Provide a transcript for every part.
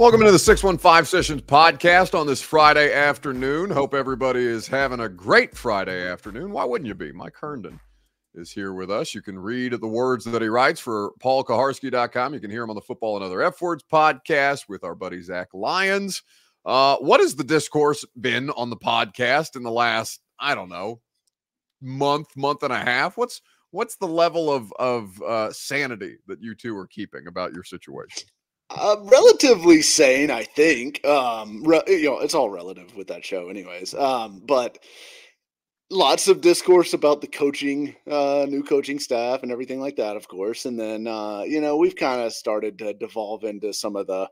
Welcome to the 615 Sessions podcast on this Friday afternoon. Hope everybody is having a great Friday afternoon. Why wouldn't you be? Mike Herndon is here with us. You can read the words that he writes for paulkuharsky.com. You can hear him on the Football and Other F Words podcast with our buddy Zach Lyons. Uh, what has the discourse been on the podcast in the last, I don't know, month, month and a half? What's what's the level of of uh, sanity that you two are keeping about your situation? Uh, relatively sane, I think. Um, re- you know, it's all relative with that show, anyways. Um, but lots of discourse about the coaching, uh, new coaching staff, and everything like that, of course. And then, uh, you know, we've kind of started to devolve into some of the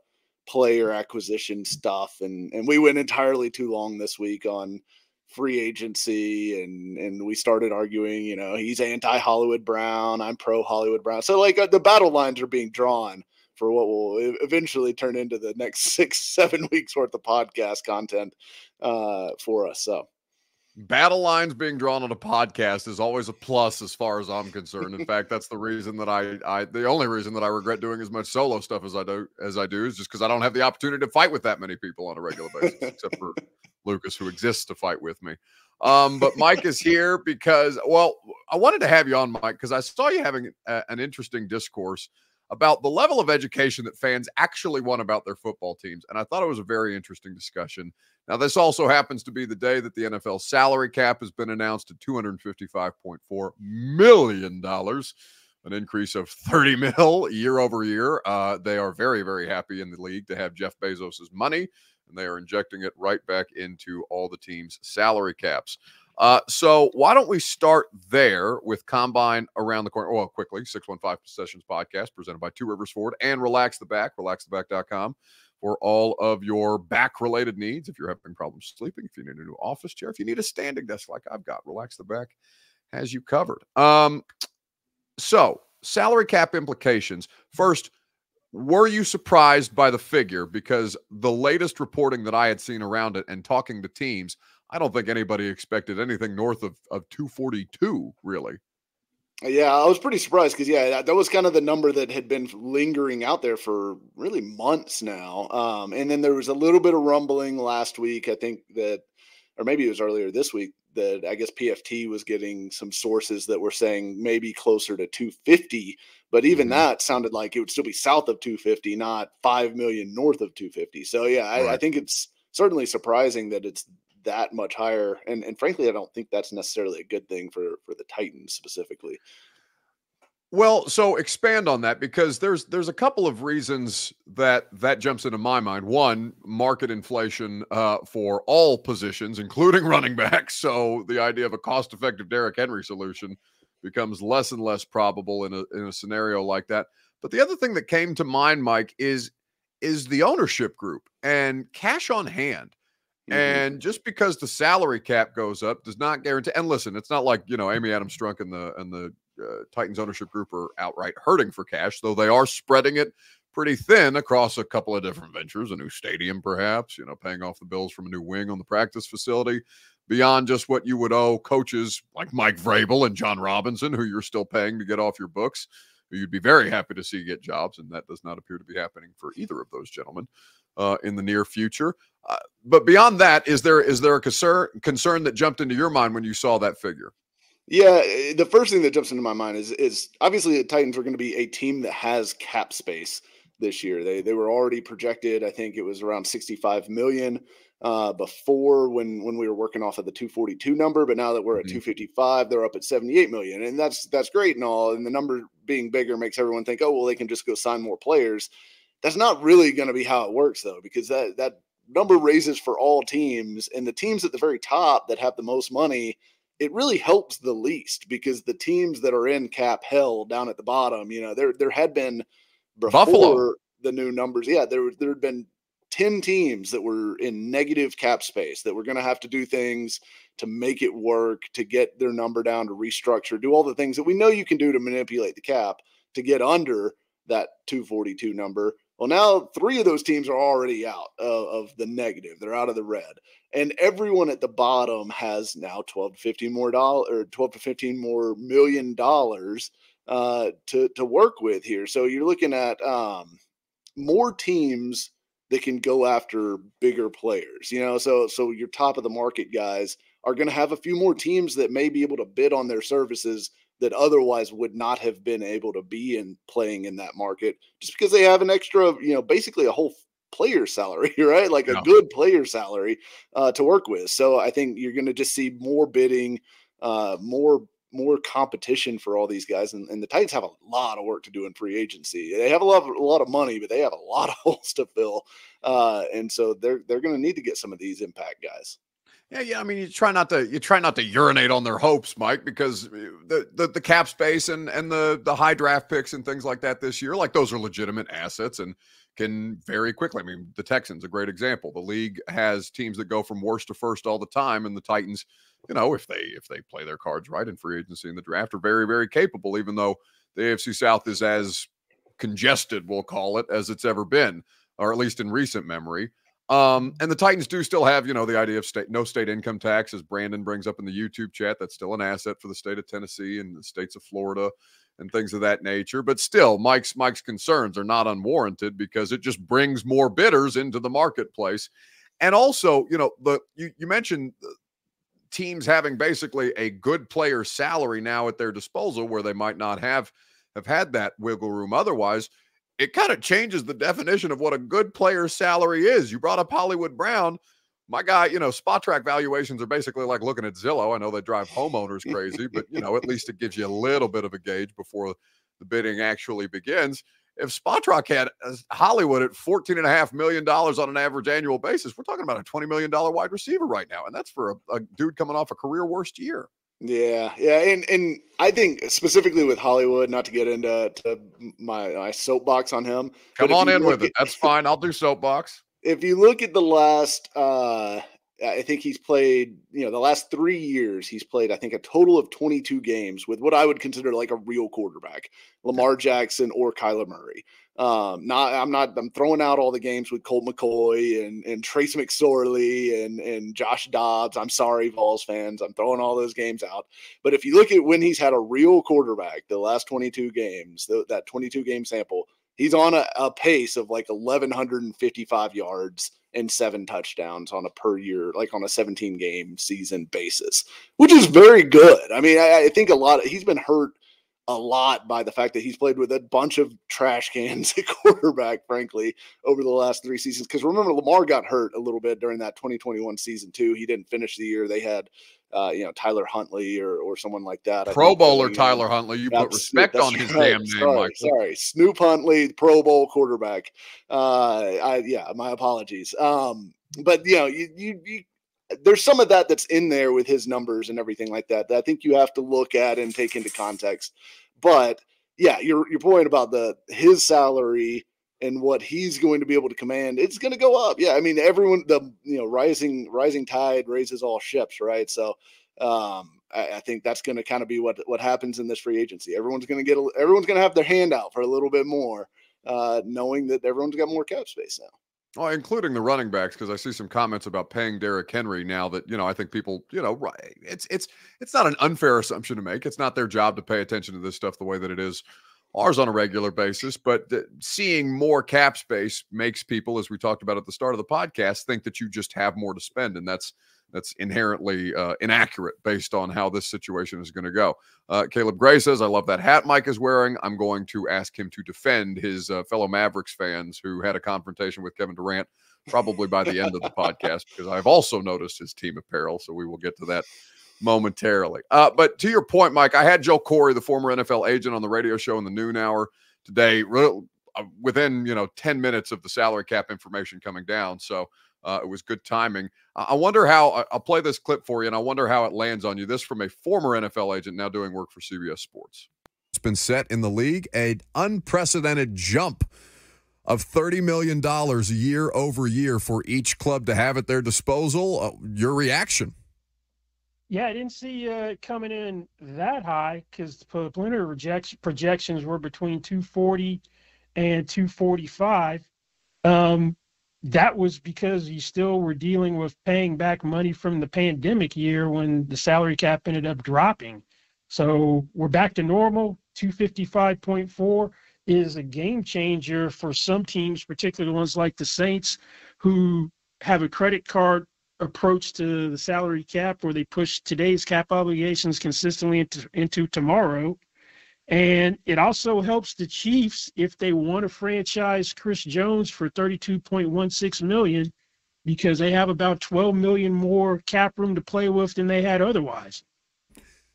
player acquisition stuff, and and we went entirely too long this week on free agency and and we started arguing you know he's anti hollywood brown i'm pro hollywood brown so like uh, the battle lines are being drawn for what will eventually turn into the next six, seven weeks worth of podcast content uh, for us. So, battle lines being drawn on a podcast is always a plus as far as I'm concerned. In fact, that's the reason that I, I, the only reason that I regret doing as much solo stuff as I do as I do is just because I don't have the opportunity to fight with that many people on a regular basis, except for Lucas, who exists to fight with me. Um, but Mike is here because, well, I wanted to have you on, Mike, because I saw you having a, an interesting discourse about the level of education that fans actually want about their football teams. And I thought it was a very interesting discussion. Now, this also happens to be the day that the NFL salary cap has been announced at $255.4 million, an increase of 30 mil year over year. Uh, they are very, very happy in the league to have Jeff Bezos' money, and they are injecting it right back into all the teams' salary caps. Uh, so why don't we start there with Combine around the corner? Well, quickly, 615 Sessions podcast presented by Two Rivers Ford and Relax the Back, relaxtheback.com for all of your back related needs. If you're having problems sleeping, if you need a new office chair, if you need a standing desk like I've got, Relax the Back has you covered. Um, so salary cap implications. First, were you surprised by the figure? Because the latest reporting that I had seen around it and talking to teams, I don't think anybody expected anything north of, of 242, really. Yeah, I was pretty surprised because yeah, that, that, was kind of the number that had been lingering out there for really months now. Um, and then there was a little bit of rumbling last week. I think that, or maybe it was earlier this week that I guess PFT was getting some sources that were saying maybe closer to 250. But even mm-hmm. that sounded like it would still be south of 250, not five million north of 250. So yeah, I, right. I think it's certainly surprising that it's that much higher. And and frankly, I don't think that's necessarily a good thing for for the Titans specifically. Well, so expand on that because there's there's a couple of reasons that that jumps into my mind. One, market inflation uh, for all positions, including running backs. So the idea of a cost-effective Derrick Henry solution becomes less and less probable in a in a scenario like that. But the other thing that came to mind, Mike, is is the ownership group and cash on hand. Mm-hmm. And just because the salary cap goes up does not guarantee. And listen, it's not like you know Amy Adams Strunk and the and the uh, Titans ownership group are outright hurting for cash, though they are spreading it pretty thin across a couple of different ventures, a new stadium, perhaps, you know, paying off the bills from a new wing on the practice facility, beyond just what you would owe coaches like Mike Vrabel and Jon Robinson, who you're still paying to get off your books, who you'd be very happy to see get jobs, and that does not appear to be happening for either of those gentlemen uh, in the near future. Uh, but beyond that, is there is there a concern concern that jumped into your mind when you saw that figure? Yeah, eh, the first thing that jumps into my mind is is obviously the Titans are going to be a team that has cap space this year. They they were already projected, I think it was around 65 million uh, before when when we were working off of the 242 number, but now that we're at mm-hmm. 255, they're up at 78 million, and that's that's great and all. And the number being bigger makes everyone think, oh well, they can just go sign more players. That's not really going to be how it works though, because that that number raises for all teams, and the teams at the very top that have the most money, it really helps the least because the teams that are in cap hell down at the bottom, you know, there there had been before Buffalo. the new numbers. Yeah, there there had been 10 teams that were in negative cap space that were going to have to do things to make it work, to get their number down, to restructure, do all the things that we know you can do to manipulate the cap to get under that 242 number. Well, now three of those teams are already out of, of, the negative. They're out of the red. And everyone at the bottom has now 12 to 15 more dollars or 12 to 15 more million dollars uh, to, to work with here. So you're looking at um, more teams that can go after bigger players. You know, so so your top of the market guys are going to have a few more teams that may be able to bid on their services that otherwise would not have been able to be in playing in that market just because they have an extra, you know, basically a whole player salary, right? Like yeah. a good player salary uh, to work with. So I think you're going to just see more bidding, uh, more more competition for all these guys, and, and, the Titans have a lot of work to do in free agency. They have a lot of, a lot of money, but they have a lot of holes to fill, uh, and so they're they're going to need to get some of these impact guys. Yeah, yeah. I mean, you try not to you try not to urinate on their hopes, Mike, because uh, the the, the cap space and and the the high draft picks and things like that this year, like those are legitimate assets and can very quickly. I mean, the Texans a great example. The league has teams that go from worst to first all the time, and the Titans, you know, if they if they play their cards right in free agency and the draft, are very very capable. Even though the AFC South is as congested, we'll call it, as it's ever been, or at least in recent memory. Um, and the Titans do still have, you know, the idea of state no state income tax, as Brandon brings up in the YouTube chat. That's still an asset for the state of Tennessee and the states of Florida and things of that nature. But still, Mike's Mike's concerns are not unwarranted because it just brings more bidders into the marketplace. And also, you know, the you, you mentioned teams having basically a good player salary now at their disposal where they might not have have had that wiggle room otherwise it kind of changes the definition of what a good player's salary is. You brought up Hollywood Brown. My guy, you know, Spotrac valuations are basically like looking at Zillow. I know they drive homeowners crazy, but you know, at least it gives you a little bit of a gauge before the bidding actually begins. If Spotrac had uh, Hollywood at $14.5 million on an average annual basis, we're talking about a $20 million wide receiver right now. And that's for a, a dude coming off a career worst year. Yeah, yeah, and and I think specifically with Hollywood, not to get into to my my soapbox on him. Come on in with at, it. That's fine. I'll do soapbox. If you look at the last, uh I think he's played, you know, the last three years he's played. I think a total of twenty two games with what I would consider like a real quarterback, Lamar Jackson or Kyler Murray. Um, not I'm not I'm throwing out all the games with Colt McCoy and and Trace McSorley and and Josh Dobbs. I'm sorry, Vols fans. I'm throwing all those games out. But if you look at when he's had a real quarterback, the last 22 games, the, that 22 game sample, he's on a, a pace of like 1155 yards and seven touchdowns on a per year, like on a 17 game season basis, which is very good. I mean, I, I think a lot of, he's been hurt a lot by the fact that he's played with a bunch of trash cans at quarterback, frankly, over the last three seasons. Because remember, Lamar got hurt a little bit during that 2021 season too. He didn't finish the year. They had, uh, you know, Tyler Huntley or or someone like that. Pro Bowler Tyler Huntley. You put respect on his right. damn name, sorry, Michael. Sorry, Snoop Huntley, Pro Bowl quarterback. Uh, I yeah, my apologies. Um, but you know, you you, you there's some of that that's in there with his numbers and everything like that that I think you have to look at and take into context. But yeah, your your point about the his salary and what he's going to be able to command, it's going to go up. Yeah, I mean everyone the you know rising rising tide raises all ships, right? So um, I, think that's going to kind of be what what happens in this free agency. Everyone's going to get a, everyone's going to have their hand out for a little bit more, uh, knowing that everyone's got more cap space now. Well, including the running backs, because I see some comments about paying Derrick Henry now that, you know, I think people, you know, right. It's it's it's not an unfair assumption to make. It's not their job to pay attention to this stuff the way that it is ours on a regular basis. But the, seeing more cap space makes people, as we talked about at the start of the podcast, think that you just have more to spend. And that's that's inherently uh, inaccurate based on how this situation is going to go. Uh, Caleb Gray says, I love that hat Mike is wearing. I'm going to ask him to defend his uh, fellow Mavericks fans who had a confrontation with Kevin Durant probably by the end of the podcast because I've also noticed his team apparel. So we will get to that momentarily. Uh, but to your point, Mike, I had Joel Corry, the former NFL agent, on the radio show in the noon hour today, uh, within you know 10 minutes of the salary cap information coming down. So uh, it was good timing. I wonder how I'll play this clip for you, and I wonder how it lands on you. This from a former NFL agent now doing work for CBS Sports. It's been set in the league an unprecedented jump of $30 million year over year for each club to have at their disposal. Uh, your reaction? Yeah, I didn't see uh, coming in that high because the preliminary projections were between 240 and 245. Um, that was because you still were dealing with paying back money from the pandemic year when the salary cap ended up dropping. So we're back to normal, 255.4. is a game changer for some teams, particularly ones like the Saints, who have a credit card approach to the salary cap where they push today's cap obligations consistently into, into tomorrow. And it also helps the Chiefs if they want to franchise Chris Jones for 32.16 million because they have about 12 million more cap room to play with than they had otherwise.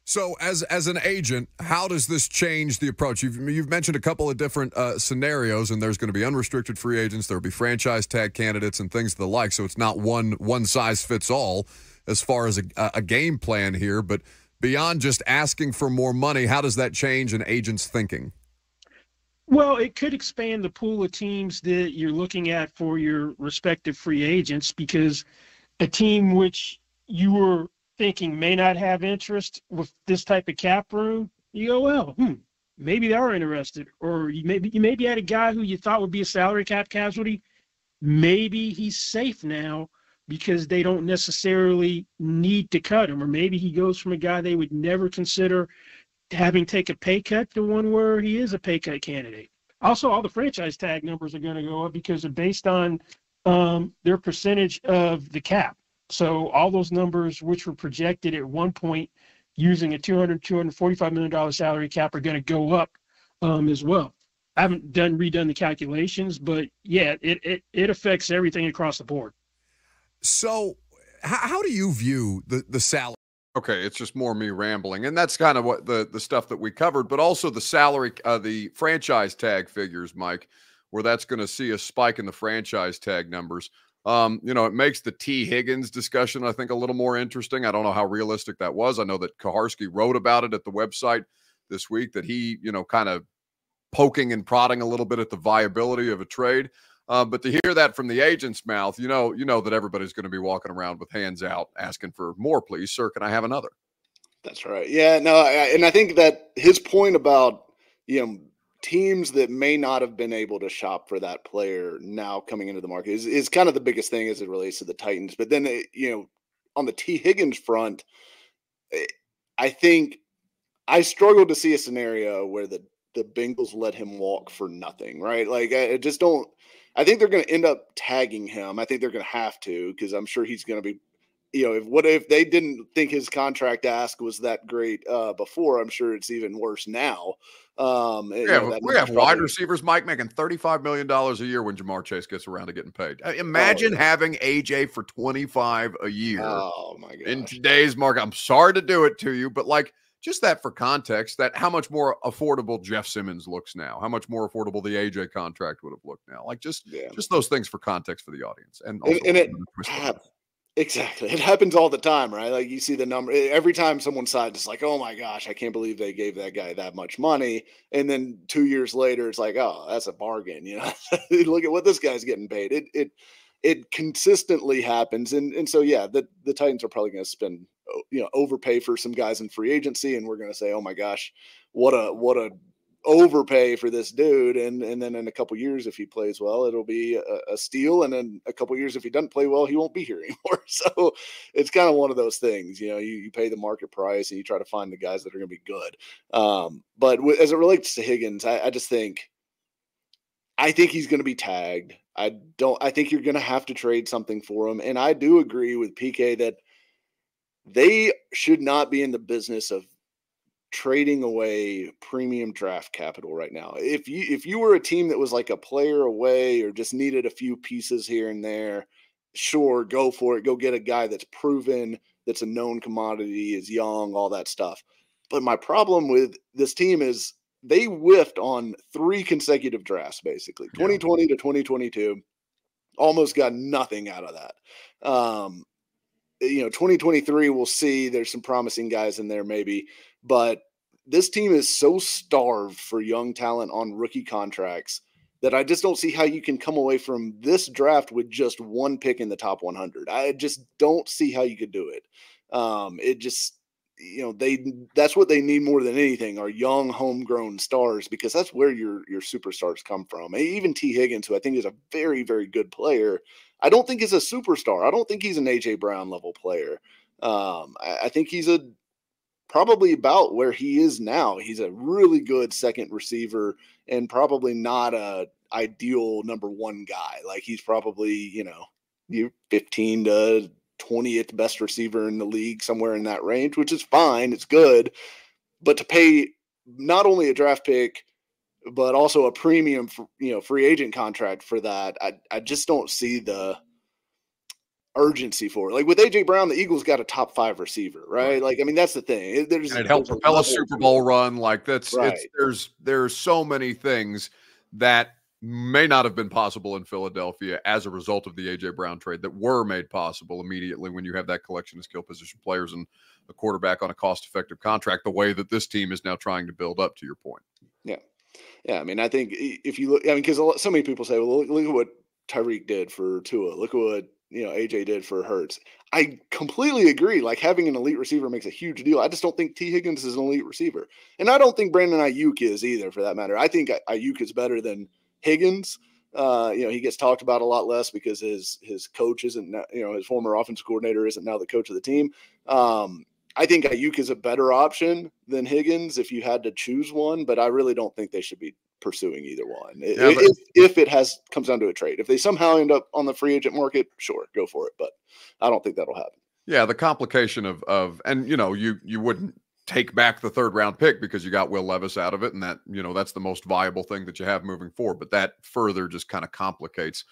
So, as as an agent, how does this change the approach? You've you've mentioned a couple of different uh, scenarios, and there's going to be unrestricted free agents. There will be franchise tag candidates and things of the like. So it's not one one size fits all as far as a, a game plan here. But beyond just asking for more money, how does that change an agent's thinking? Well, it could expand the pool of teams that you're looking at for your respective free agents because a team which you were thinking may not have interest with this type of cap room, you go, well, hmm, maybe they are interested. Or you maybe you maybe had a guy who you thought would be a salary cap casualty. Maybe he's safe now because they don't necessarily need to cut him. Or maybe he goes from a guy they would never consider having take a pay cut to one where he is a pay cut candidate. Also, all the franchise tag numbers are going to go up because they're based on um, their percentage of the cap. So all those numbers, which were projected at one point using a 200, 245 million dollar salary cap, are going to go up um, as well. I haven't done redone the calculations, but yeah, it it it affects everything across the board. So, how, how do you view the the salary? Okay, it's just more me rambling, and that's kind of what the the stuff that we covered, but also the salary, uh, the franchise tag figures, Mike, where that's going to see a spike in the franchise tag numbers. Um, you know, it makes the Tee Higgins discussion, I think, a little more interesting. I don't know how realistic that was. I know that Kuharsky wrote about it at the website this week that he, you know, kind of poking and prodding a little bit at the viability of a trade. Uh, but to hear that from the agent's mouth, you know, you know that everybody's going to be walking around with hands out, asking for more, please, sir. Can I have another? That's right. Yeah, no, I, and I think that his point about you know teams that may not have been able to shop for that player now coming into the market is, is kind of the biggest thing as it relates to the Titans. But then, it, you know, on the Tee Higgins front, eh, I think I struggle to see a scenario where the the Bengals let him walk for nothing, right? Like I just don't. I think they're going to end up tagging him. I think they're going to have to because I'm sure he's going to be you know, if what if they didn't think his contract ask was that great uh, before? I'm sure it's even worse now. Um, yeah, you know, we have probably... wide receivers, Mike, making thirty-five million dollars a year when Ja'Marr Chase gets around to getting paid. Uh, imagine oh, yeah. having AJ for twenty-five a year. Oh my god! In today's market, I'm sorry to do it to you, but like just that for context, that how much more affordable Jeff Simmons looks now, how much more affordable the AJ contract would have looked now. Like just yeah. just those things for context for the audience, and and, and it Exactly. It happens all the time, right? Like you see the number every time someone signs, it's like, oh my gosh, I can't believe they gave that guy that much money. And then two years later, it's like, oh, that's a bargain. You know, look at what this guy's getting paid. It it it consistently happens. And and so yeah, the, the Titans are probably gonna spend you know overpay for some guys in free agency, and we're gonna say, oh my gosh, what a what a overpay for this dude and and then in a couple years if he plays well it'll be a, a steal and then a couple years if he doesn't play well he won't be here anymore. So it's kind of one of those things you know you, you pay the market price and you try to find the guys that are going to be good. Um, but w- as it relates to higgins I, I just think i think he's going to be tagged. I don't i think you're going to have to trade something for him and i do agree with pk that they should not be in the business of trading away premium draft capital right now. If you if you were a team that was like a player away or just needed a few pieces here and there, sure, go for it. Go get a guy that's proven, that's a known commodity, is young, all that stuff. But my problem with this team is they whiffed on three consecutive drafts, basically 2020 yeah. to 2022. Almost got nothing out of that. Um, you know, 2023, we'll see. There's some promising guys in there, maybe. But this team is so starved for young talent on rookie contracts that I just don't see how you can come away from this draft with just one pick in the top 100. I just don't see how you could do it. Um, it just, you know, they that's what they need more than anything are young homegrown stars because that's where your your superstars come from. Even Tee Higgins, who I think is a very very good player, I don't think is a superstar. I don't think he's an AJ Brown level player. Um, I, I think he's a probably about where he is now. He's a really good second receiver and probably not a ideal number one guy. Like he's probably, you know, you 15 to 20th best receiver in the league, somewhere in that range, which is fine. It's good. But to pay not only a draft pick, but also a premium, for, you know, free agent contract for that, I, I just don't see the urgency for it. Like with AJ Brown, the Eagles got a top five receiver, right? Like, I mean, that's the thing. There's and it helped propel a Super Bowl run. Like that's right. it's there's there's so many things that may not have been possible in Philadelphia as a result of the AJ Brown trade that were made possible immediately when you have that collection of skill position players and a quarterback on a cost effective contract, the way that this team is now trying to build up to your point. Yeah. Yeah. I mean, I think if you look, I mean, because so many people say, well, look, look at what Tyreek did for Tua. Look at what you know AJ did for Hurts. I completely agree. Like having an elite receiver makes a huge deal. I just don't think Tee Higgins is an elite receiver, and I don't think Brandon Aiyuk is either, for that matter. I think Aiyuk is better than Higgins. Uh, you know, he gets talked about a lot less because his his coach isn't, you know, his former offensive coordinator isn't now the coach of the team. Um, I think Aiyuk is a better option than Higgins if you had to choose one, but I really don't think they should be pursuing either one. Yeah, if, if it has comes down to a trade, if they somehow end up on the free agent market, sure, go for it. But I don't think that'll happen. Yeah, the complication of of and you know you you wouldn't take back the third round pick because you got Will Levis out of it, and that you know that's the most viable thing that you have moving forward. But that further just kind of complicates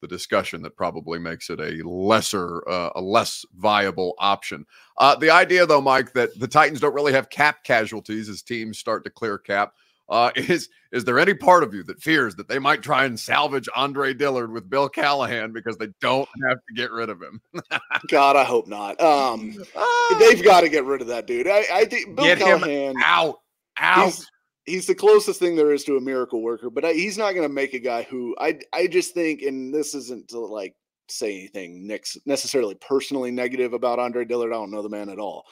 the discussion that probably makes it a lesser, uh, a less viable option. Uh, the idea, though, Mike, that the Titans don't really have cap casualties as teams start to clear cap. Uh, is is there any part of you that fears that they might try and salvage Andre Dillard with Bill Callahan because they don't have to get rid of him? God, I hope not. Um, uh, they've got to get rid of that dude. I, I think Bill get Callahan him out, out. He's, he's, the closest thing there is to a miracle worker, but I, he's not going to make a guy who I I just think, and this isn't to like say anything necessarily personally negative about Andre Dillard. I don't know the man at all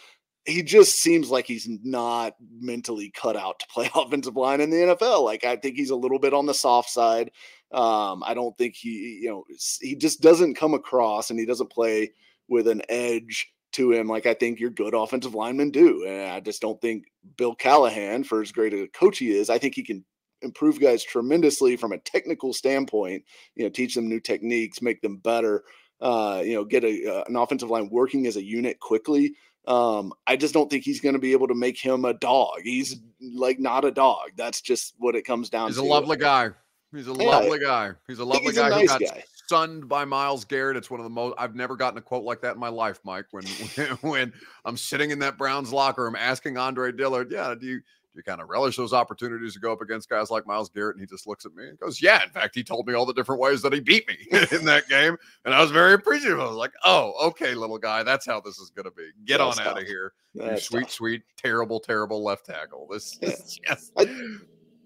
he just seems like he's not mentally cut out to play offensive line in the NFL. Like I think he's a little bit on the soft side. Um, I don't think he, you know, he just doesn't come across and he doesn't play with an edge to him like I think your good offensive linemen do. And I just don't think Bill Callahan, for as great a coach he is, I think he can improve guys tremendously from a technical standpoint. You know, teach them new techniques, make them better. Uh, you know, get a uh, an offensive line working as a unit quickly. Um, I just don't think he's going to be able to make him a dog. He's like not a dog. That's just what it comes down he's to. He's a lovely guy. He's a yeah, lovely guy. He's a lovely guy a nice who got guy. stunned by Myles Garrett. It's one of the most I've never gotten a quote like that in my life, Mike. When when, when I'm sitting in that Browns locker room asking Andre Dillard, yeah, do you you kind of relish those opportunities to go up against guys like Myles Garrett? And he just looks at me and goes, Yeah. In fact, he told me all the different ways that he beat me in that game. And I was very appreciative. I was like, Oh, okay, little guy. That's how this is going to be. Get That's on tough. out of here. That's sweet, tough. sweet, terrible, terrible left tackle. This, yeah. yes. I,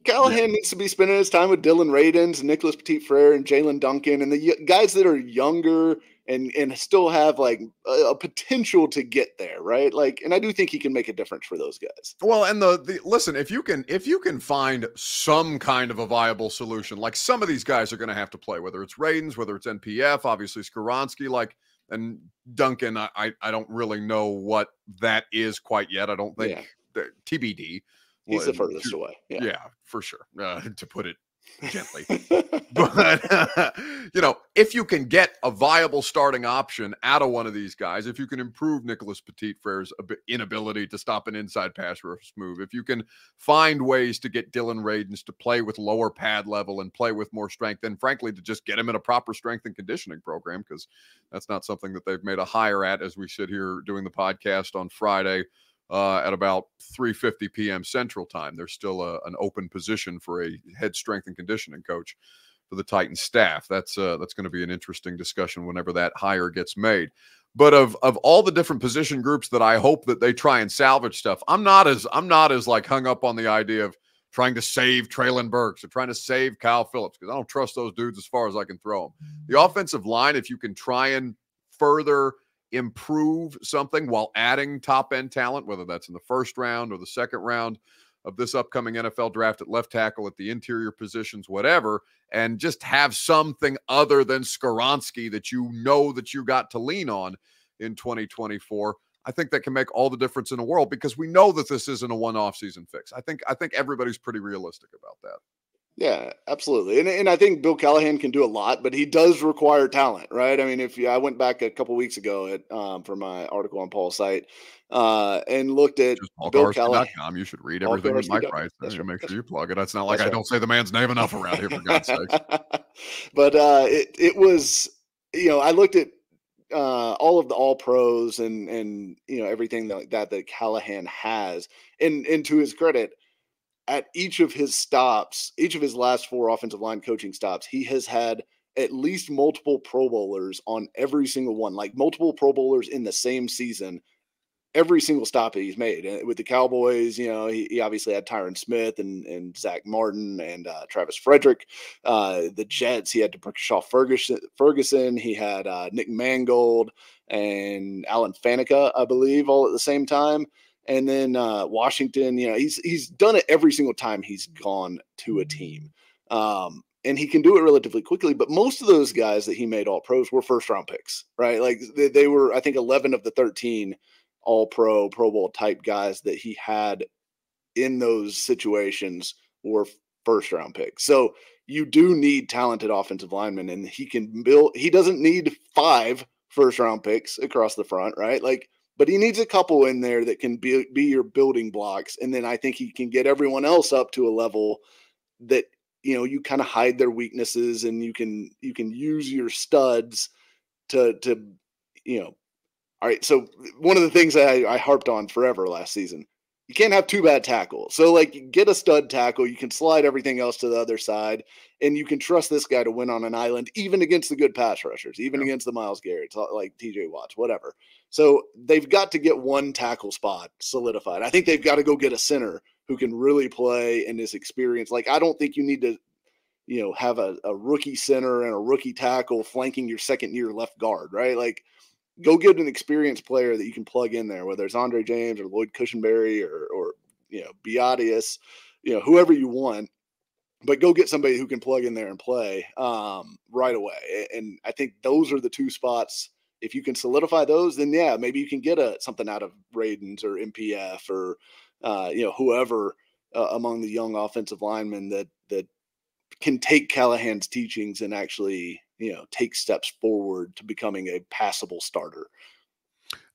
Callahan yeah. needs to be spending his time with Dillon Radunz, Nicholas Petit Frere, and Jaelyn Duncan, and the guys that are younger and and still have like a, a, potential to get there, right? Like, and I do think he can make a difference for those guys. Well, and the the listen, if you can if you can find some kind of a viable solution, like some of these guys are going to have to play, whether it's Radunz, whether it's NPF, obviously Skoronski, like and Duncan, I I don't really know what that is quite yet. I don't think yeah. TBD. He's well, the furthest away. Yeah, yeah for sure. Uh, to put it gently. but you know, if you can get a viable starting option out of one of these guys, if you can improve Nicholas Petit Frere's inability to stop an inside pass rush move, if you can find ways to get Dillon Radunz to play with lower pad level and play with more strength, and frankly, to just get him in a proper strength and conditioning program, because that's not something that they've made a hire at as we sit here doing the podcast on Friday uh, at about 3:50 p.m. Central Time. There's still a, an open position for a head strength and conditioning coach for the Titans staff. That's uh, that's going to be an interesting discussion whenever that hire gets made. But of of all the different position groups that I hope that they try and salvage stuff, I'm not as I'm not as like hung up on the idea of trying to save Treylon Burks or trying to save Kyle Phillips because I don't trust those dudes as far as I can throw them. The offensive line, if you can try and further improve something while adding top end talent, whether that's in the first round or the second round of this upcoming NFL draft at left tackle, at the interior positions, whatever, and just have something other than Skoronski that you know that you got to lean on in 2024. I think that can make all the difference in the world because we know that this isn't a one-off season fix. I think I think everybody's pretty realistic about that. Yeah, absolutely. And, and I think Bill Callahan can do a lot, but he does require talent, right? I mean, if you, I went back a couple weeks ago at um, for my article on Paul's site uh, and looked at Bill Callahan. You should read everything that Mike writes. That's right. Make sure you plug it. That's not like That's I right. don't say the man's name enough around here, for God's sake. but uh, it, it was, you know, I looked at uh, all of the all pros and and you know everything like that that Callahan has, and and to his credit, at each of his stops, each of his last four offensive line coaching stops, he has had at least multiple Pro Bowlers on every single one, like multiple Pro Bowlers in the same season, every single stop that he's made. And with the Cowboys, you know, he, he obviously had Tyron Smith and, and Zack Martin and uh, Travis Frederick. Uh, the Jets, he had Shaw Ferguson, Ferguson. He had uh, Nick Mangold and Alan Faneca, I believe, all at the same time. And then uh, Washington, you know, he's he's done it every single time he's gone to a team. Um, and he can do it relatively quickly. But most of those guys that he made all pros were first round picks, right? Like they, they were, I think, 11 of the 13 all pro, Pro Bowl type guys that he had in those situations were first round picks. So you do need talented offensive linemen, and he can build, he doesn't need five first round picks across the front, right? Like but he needs a couple in there that can be be your building blocks and then i think he can get everyone else up to a level that you know you kind of hide their weaknesses and you can you can use your studs to to you know all right so one of the things I, I harped on forever last season you can't have two bad tackles. So like get a stud tackle, you can slide everything else to the other side, and you can trust this guy to win on an island, even against the good pass rushers, even yeah. against the Myles Garrett, like TJ Watts, whatever. So they've got to get one tackle spot solidified. I think they've got to go get a center who can really play in this experience. Like I don't think you need to, you know, have a, a rookie center and a rookie tackle flanking your second year left guard, right? Like go get an experienced player that you can plug in there, whether it's Andre James or Lloyd Cushenberry or or you know Biadasz, you know whoever you want, but go get somebody who can plug in there and play um, right away. And I think those are the two spots. If you can solidify those, then yeah, maybe you can get a something out of Radunz or NPF or uh, you know whoever uh, among the young offensive linemen that that can take Callahan's teachings and actually you know take steps forward to becoming a passable starter.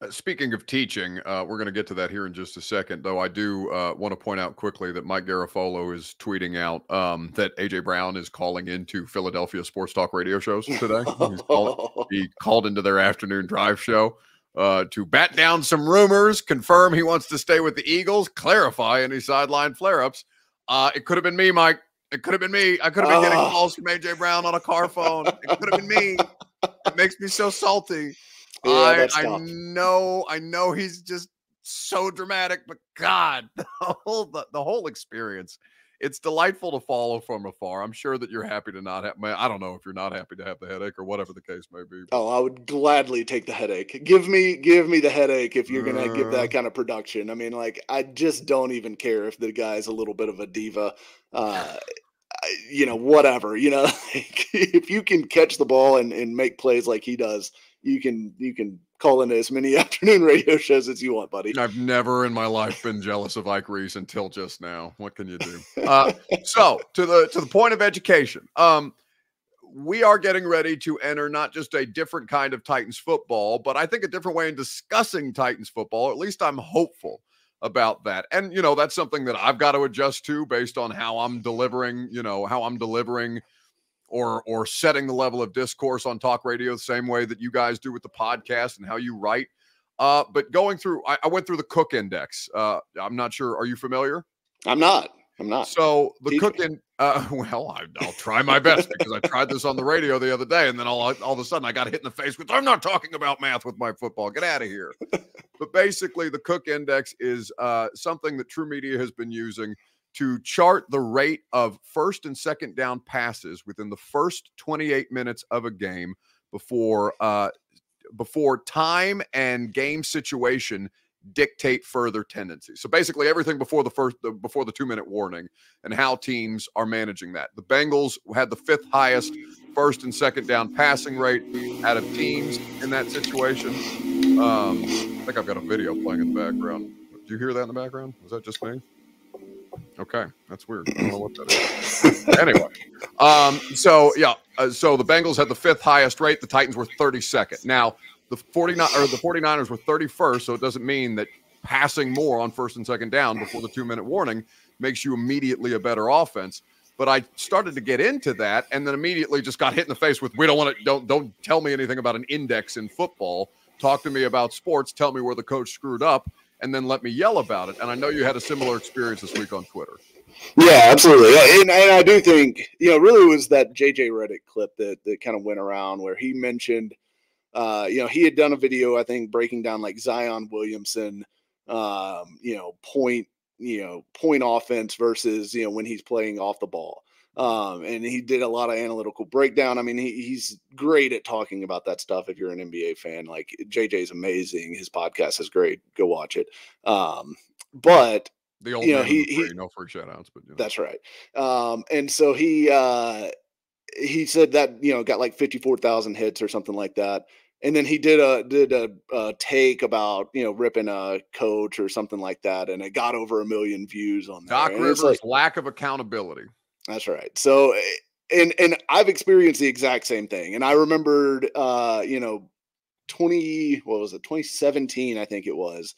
Uh, speaking of teaching, uh, we're going to get to that here in just a second. Though I do uh, want to point out quickly that Mike Garafolo is tweeting out um, that AJ Brown is calling into Philadelphia sports talk radio shows today. called, he called into their afternoon drive show uh, to bat down some rumors, confirm he wants to stay with the Eagles, clarify any sideline flare-ups. Uh, it could have been me, Mike. It could have been me. I could have been getting oh. calls from AJ Brown on a car phone. It could have been me. It makes me so salty. Yeah, I, I know, I know he's just so dramatic, but God, the whole the, the whole experience. It's delightful to follow from afar. I'm sure that you're happy to not have. I don't know if you're not happy to have the headache or whatever the case may be. Oh, I would gladly take the headache. Give me, give me the headache if you're gonna uh, give that kind of production. I mean, like, I just don't even care if the guy's a little bit of a diva. Uh, you know, whatever. You know, like, if you can catch the ball and, and make plays like he does, you can you can call into as many afternoon radio shows as you want, buddy. I've never in my life been jealous of Ike Reese until just now. What can you do? Uh, so to the to the point of education, um, we are getting ready to enter not just a different kind of Titans football, but I think a different way in discussing Titans football. At least I'm hopeful about that. And you know, that's something that I've got to adjust to based on how I'm delivering, you know, how I'm delivering or or setting the level of discourse on talk radio the same way that you guys do with the podcast and how you write. Uh, but going through, I, I went through the Cook Index. Uh, I'm not sure. Are you familiar? I'm not. I'm not. So the Teach Cook in, uh, well, I, will try my best because I tried this on the radio the other day, and then all all of a sudden I got hit in the face with, "I'm not talking about math with my football. Get out of here." but basically, the Cook Index is uh, something that TruMedia has been using to chart the rate of first and second down passes within the first 28 minutes of a game before uh, before time and game situation dictate further tendencies. So basically everything before the first before the 2 minute warning and how teams are managing that. The Bengals had the fifth highest first and second down passing rate out of teams in that situation. Um, I think I've got a video playing in the background. Do you hear that in the background? Was that just me? Okay, that's weird. I don't know what that is. anyway, um, so yeah, uh, so the Bengals had the fifth highest rate. The Titans were 32nd. Now the 49 or the 49ers were 31st, so it doesn't mean that passing more on first and second down before the two minute warning makes you immediately a better offense. But I started to get into that, and then immediately just got hit in the face with, "We don't want to. Don't don't tell me anything about an index in football. Talk to me about sports. Tell me where the coach screwed up." And then let me yell about it. And I know you had a similar experience this week on Twitter. Yeah, absolutely. And, and I do think, you know, really was that JJ Redick clip that, that kind of went around where he mentioned, uh, you know, he had done a video, I think, breaking down like Zion Williamson, um, you know, point, you know, point offense versus, you know, when he's playing off the ball. Um, and he did a lot of analytical breakdown. I mean, he, he's great at talking about that stuff. If you're an NBA fan, like JJ's amazing. His podcast is great. Go watch it. Um, but the old you know, he, he no free shout outs, but you know. that's right. Um, and so he uh, he said that you know got like fifty four thousand hits or something like that. And then he did a did a, a, take about you know ripping a coach or something like that, and it got over a million views on that. Doc Rivers' like, lack of accountability. That's right. So eh, and and I've experienced the exact same thing. And I remembered uh, you know, 20 what was it, 2017, I think it was,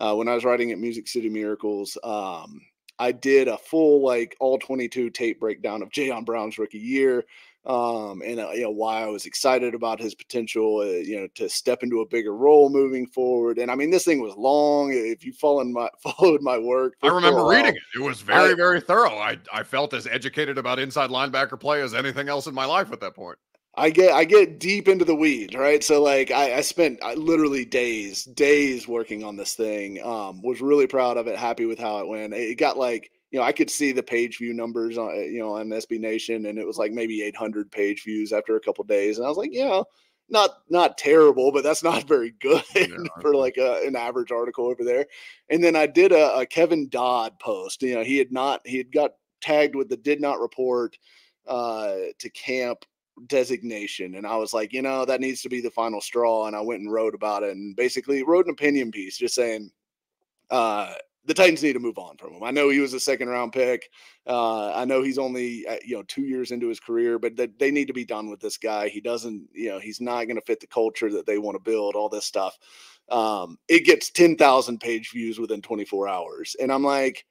uh, when I was writing at Music City Miracles. Um, I did a full like all 22 tape breakdown of Jayon Brown's rookie year um, and uh, you know why I was excited about his potential, uh, you know, to step into a bigger role moving forward. And I mean, this thing was long. If you followed my followed my work, I remember reading it. It was very I, very thorough. I I felt as educated about inside linebacker play as anything else in my life at that point. I get I get deep into the weeds, right? So like I, I spent I, literally days days working on this thing. Um, was really proud of it, happy with how it went. It got like you know, I could see the page view numbers on, you know, on SB Nation, and it was like maybe 800 page views after a couple days, and I was like, yeah, not not terrible, but that's not very good yeah, for like a, an average article over there. And then I did a, a, Kevin Dodd post. You know, he had not he had got tagged with the did not report uh, to camp designation, and I was like, you know, that needs to be the final straw. And I went and wrote about it, and basically wrote an opinion piece, just saying. Uh, the Titans need to move on from him. I know he was a second round pick. Uh, I know he's only uh, you know two years into his career, but they, they need to be done with this guy. He doesn't, you know, he's not going to fit the culture that they want to build. All this stuff. Um, it gets ten thousand page views within 24 hours, and I'm like,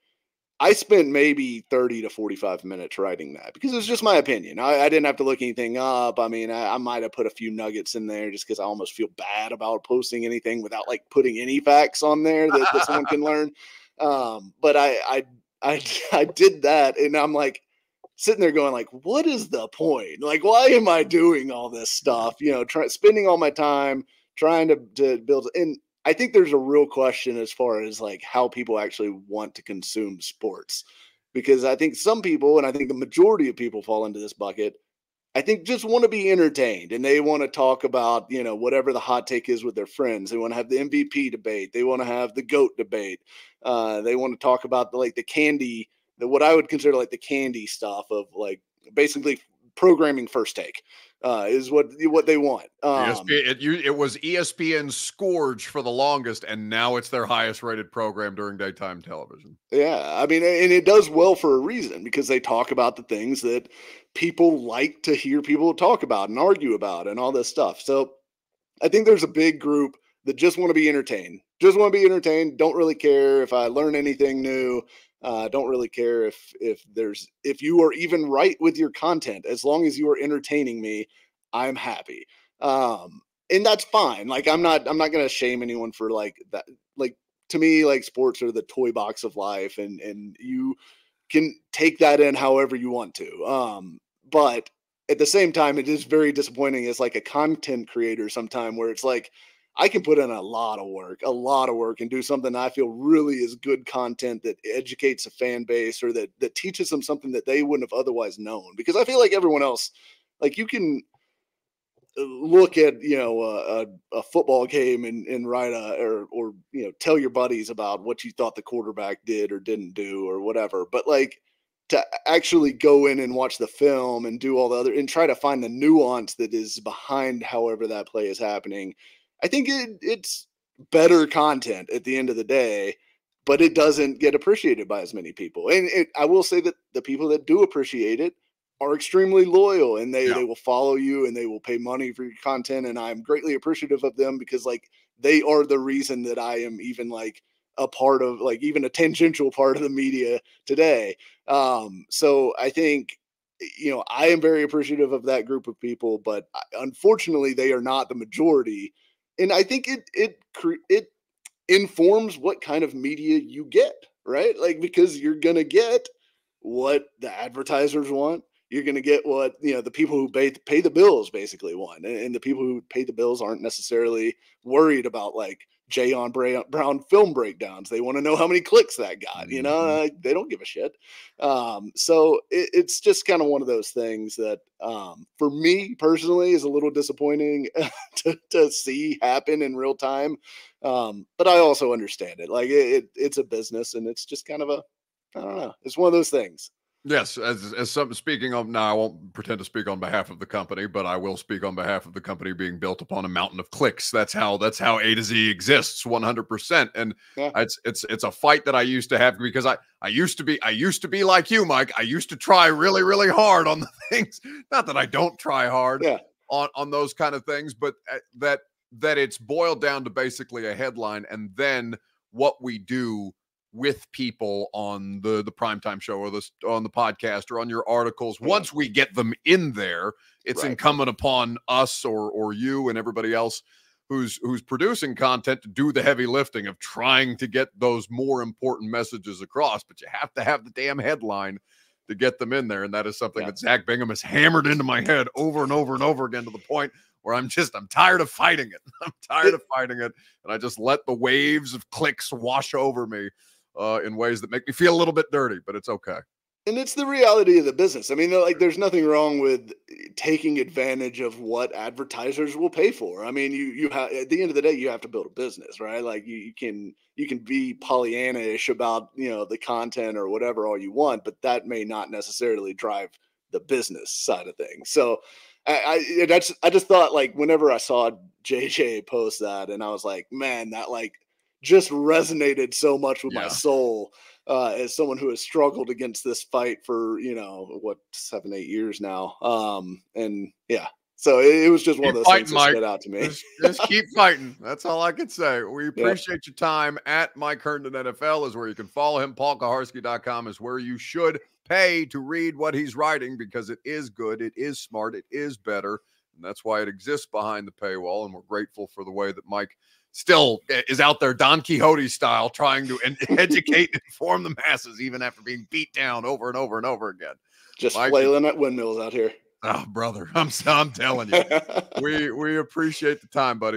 I spent maybe 30 to 45 minutes writing that because it was just my opinion. I, I, didn't have to look anything up. I mean, I, I might have put a few nuggets in there just because I almost feel bad about posting anything without like putting any facts on there that, that someone can learn. Um, but I, I, I, I did that, and I'm like sitting there going like, what is the point? Like, why am I doing all this stuff? You know, try, spending all my time trying to to build. And I think there's a real question as far as like how people actually want to consume sports, because I think some people, and I think the majority of people fall into this bucket I think just want to be entertained and they want to talk about, you know, whatever the hot take is with their friends. They want to have the MVP debate. They want to have the GOAT debate. Uh, they want to talk about the, like the candy, the, what I would consider like the candy stuff of like basically programming first take uh, is what what they want. Um, ESPN, it, it was ESPN Scourge for the longest, and now it's their highest rated program during daytime television. Yeah, I mean, and it does well for a reason because they talk about the things that people like to hear people talk about and argue about and all this stuff. So I think there's a big group that just want to be entertained, just want to be entertained. Don't really care if I learn anything new. Uh, don't really care if if there's if you are even right with your content as long as you are entertaining me i'm happy um and that's fine like i'm not i'm not gonna shame anyone for like that like to me like sports are the toy box of life and and you can take that in however you want to um but at the same time it is very disappointing as like a content creator sometime where it's like I can put in a lot of work, a lot of work, and do something I feel really is good content that educates a fan base or that that teaches them something that they wouldn't have otherwise known. Because I feel like everyone else, like you can uh, look at you know a, a, football game and, and write a or or you know tell your buddies about what you thought the quarterback did or didn't do or whatever but like to actually go in and watch the film and do all the other and try to find the nuance that is behind however that play is happening I think it, it's better content at the end of the day, but it doesn't get appreciated by as many people. And it, I will say that the people that do appreciate it are extremely loyal and they, Yeah. they will follow you and they will pay money for your content. And I'm greatly appreciative of them because like they are the reason that I am even like a part of like even a tangential part of the media today. Um, so I think you know I am very appreciative of that group of people, but unfortunately they are not the majority. And I think it it it informs what kind of media you get, right? Like because you're gonna get what the advertisers want. You're gonna get what you know the people who pay pay the bills basically want, and, and the people who pay the bills aren't necessarily worried about like Jay on Brown, film breakdowns. They want to know how many clicks that got. You know, Mhm. they don't give a shit. Um, so it, it's just kind of one of those things that, um, for me personally, is a little disappointing to, to see happen in real time. Um, but I also understand it. Like it, it, it's a business, and it's just kind of a, I don't know. It's one of those things. Yes, as as some speaking of now, I won't pretend to speak on behalf of the company, but I will speak on behalf of the company being built upon a mountain of clicks. That's how that's how A to Z exists, one hundred percent. And Yeah. it's it's it's a fight that I used to have because I I used to be I used to be like you, Mike. I used to try really really hard on the things. Not that I don't try hard Yeah. on on those kind of things, but uh, that that it's boiled down to basically a headline and then what we do with people on the the primetime show or this on the podcast or on your articles once we get them in there it's Right. incumbent upon us or or you and everybody else who's who's producing content to do the heavy lifting of trying to get those more important messages across but you have to have the damn headline to get them in there and that is something Yeah. that Zach Bingham has hammered into my head over and over and over again to the point where I'm just I'm tired of fighting it. I'm tired of fighting it, and I just let the waves of clicks wash over me uh, in ways that make me feel a little bit dirty, but it's okay. And it's the reality of the business. I mean, like, there's nothing wrong with eh, taking advantage of what advertisers will pay for. I mean, you you have at the end of the day, you have to build a business, right? Like, you, you can you can be Pollyanna-ish about you know the content or whatever all you want, but that may not necessarily drive the business side of things. So, I, I that's I just thought like whenever I saw JJ post that, and I was like, man, that like just resonated so much with Yeah. my soul uh, as someone who has struggled against this fight for you know what seven eight years now um and yeah so it, it was just one of those fighting, things that Mike. stood out to me Just, just keep fighting. That's all I can say. We appreciate your time. At Mike Herndon NFL is where you can follow him. PaulKuharsky.com is where you should pay to read what he's writing because it is good, it is smart, it is better. And that's why it exists behind the paywall. And we're grateful for the way that Mike still eh, is out there, Don Quixote style, trying to educate and inform the masses, even after being beat down over and over and over again. just Mike- flailing at windmills out here Oh, brother, I'm, I'm telling you, we we appreciate the time, buddy.